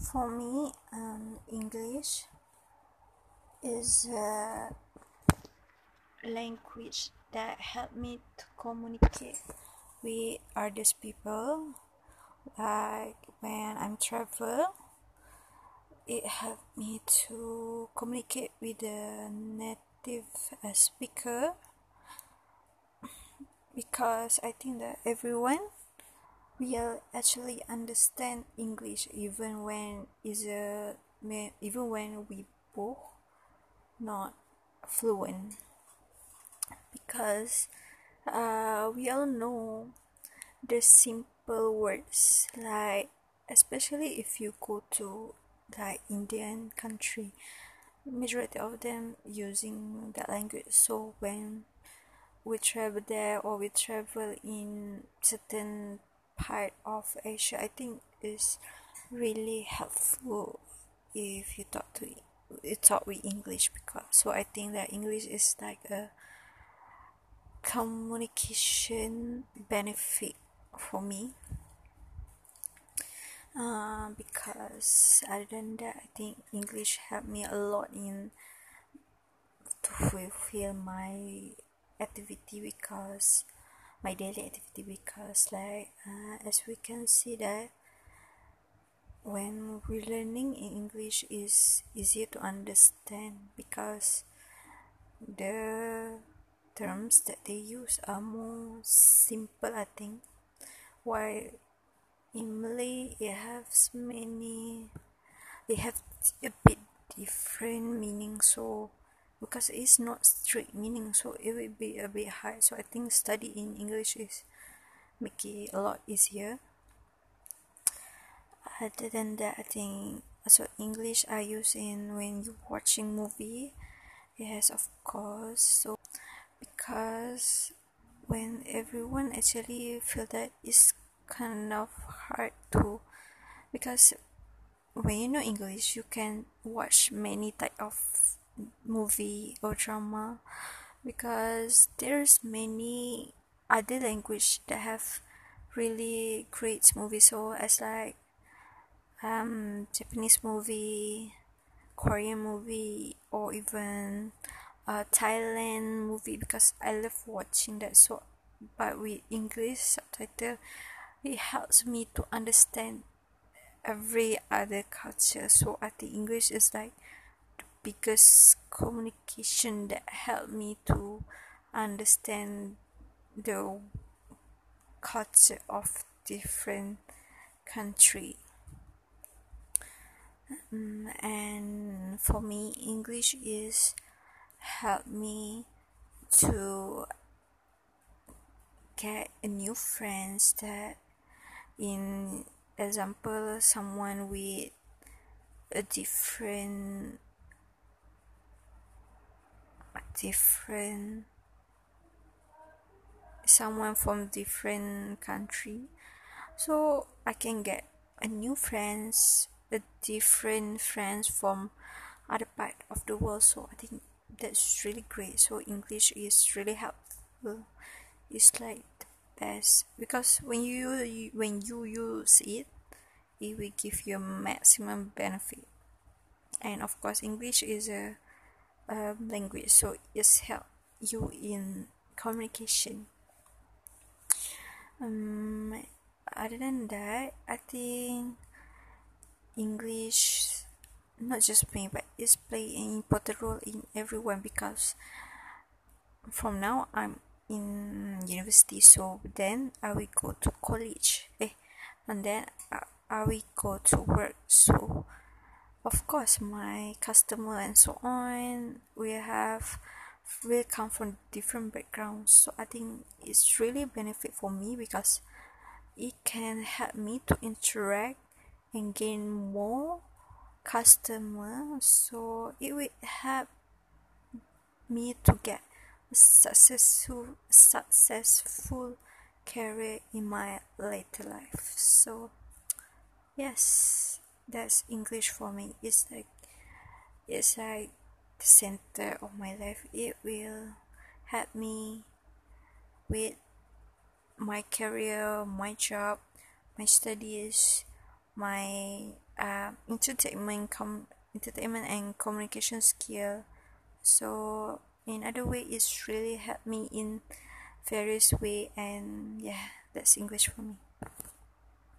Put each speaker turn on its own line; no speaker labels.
For me, um, English is a language that help me to communicate with others people. Like when I'm travel, it help me to communicate with the native uh, speaker because I think that everyone will actually understand English even when is a even when we both not fluent. Because uh, we all know the simple words like especially if you go to like Indian country majority of them using that language. So when we travel there or we travel in certain part of Asia I think is really helpful if you talk to you talk with English because so I think that English is like a communication benefit for me. Uh, because other than that I think English helped me a lot in to fulfill my activity because my daily activity because like uh, as we can see that when we're learning in english is easier to understand because the terms that they use are more simple i think. While in malay it has many they have a bit different meaning. So because it's not strict meaning so it will be a bit hard. So i think study in english is make it a lot easier. Other than that i think so english i use in when you watching movie. Yes of course. So because when everyone actually feel that it's kind of hard to because when you know english you can watch many type of movie or drama because there's many other language that have really great movies. So as like um japanese movie korean movie or even a thailand movie because i love watching that. So but with english subtitle it helps me to understand every other culture. So i think english is like biggest communication that helped me to understand the culture of different country. Um, and for me english is help me to get a new friends that in example someone with a different different someone from different country. So i can get a new friends a different friends from other part of the world. So i think that's really great. So english is really helpful. It's like the best. Because when you when you use it it will give you maximum benefit. And of course english is a um, language. So it's help you in communication. Um other than that i think english not just me but it's play an important role in everyone because from now i'm in university so then i will go to college. Eh, and then I, I will go to work. So of course my customer and so on we have will come from different backgrounds so i think it's really benefit for me because it can help me to interact and gain more customers. So it will help me to get a successful successful career in my later life. So yes that's english for me. It's like it's like the center of my life. It will help me with my career my job my studies my uh, entertainment com entertainment and communication skill. So in other way it's really helped me in various way and yeah that's english for me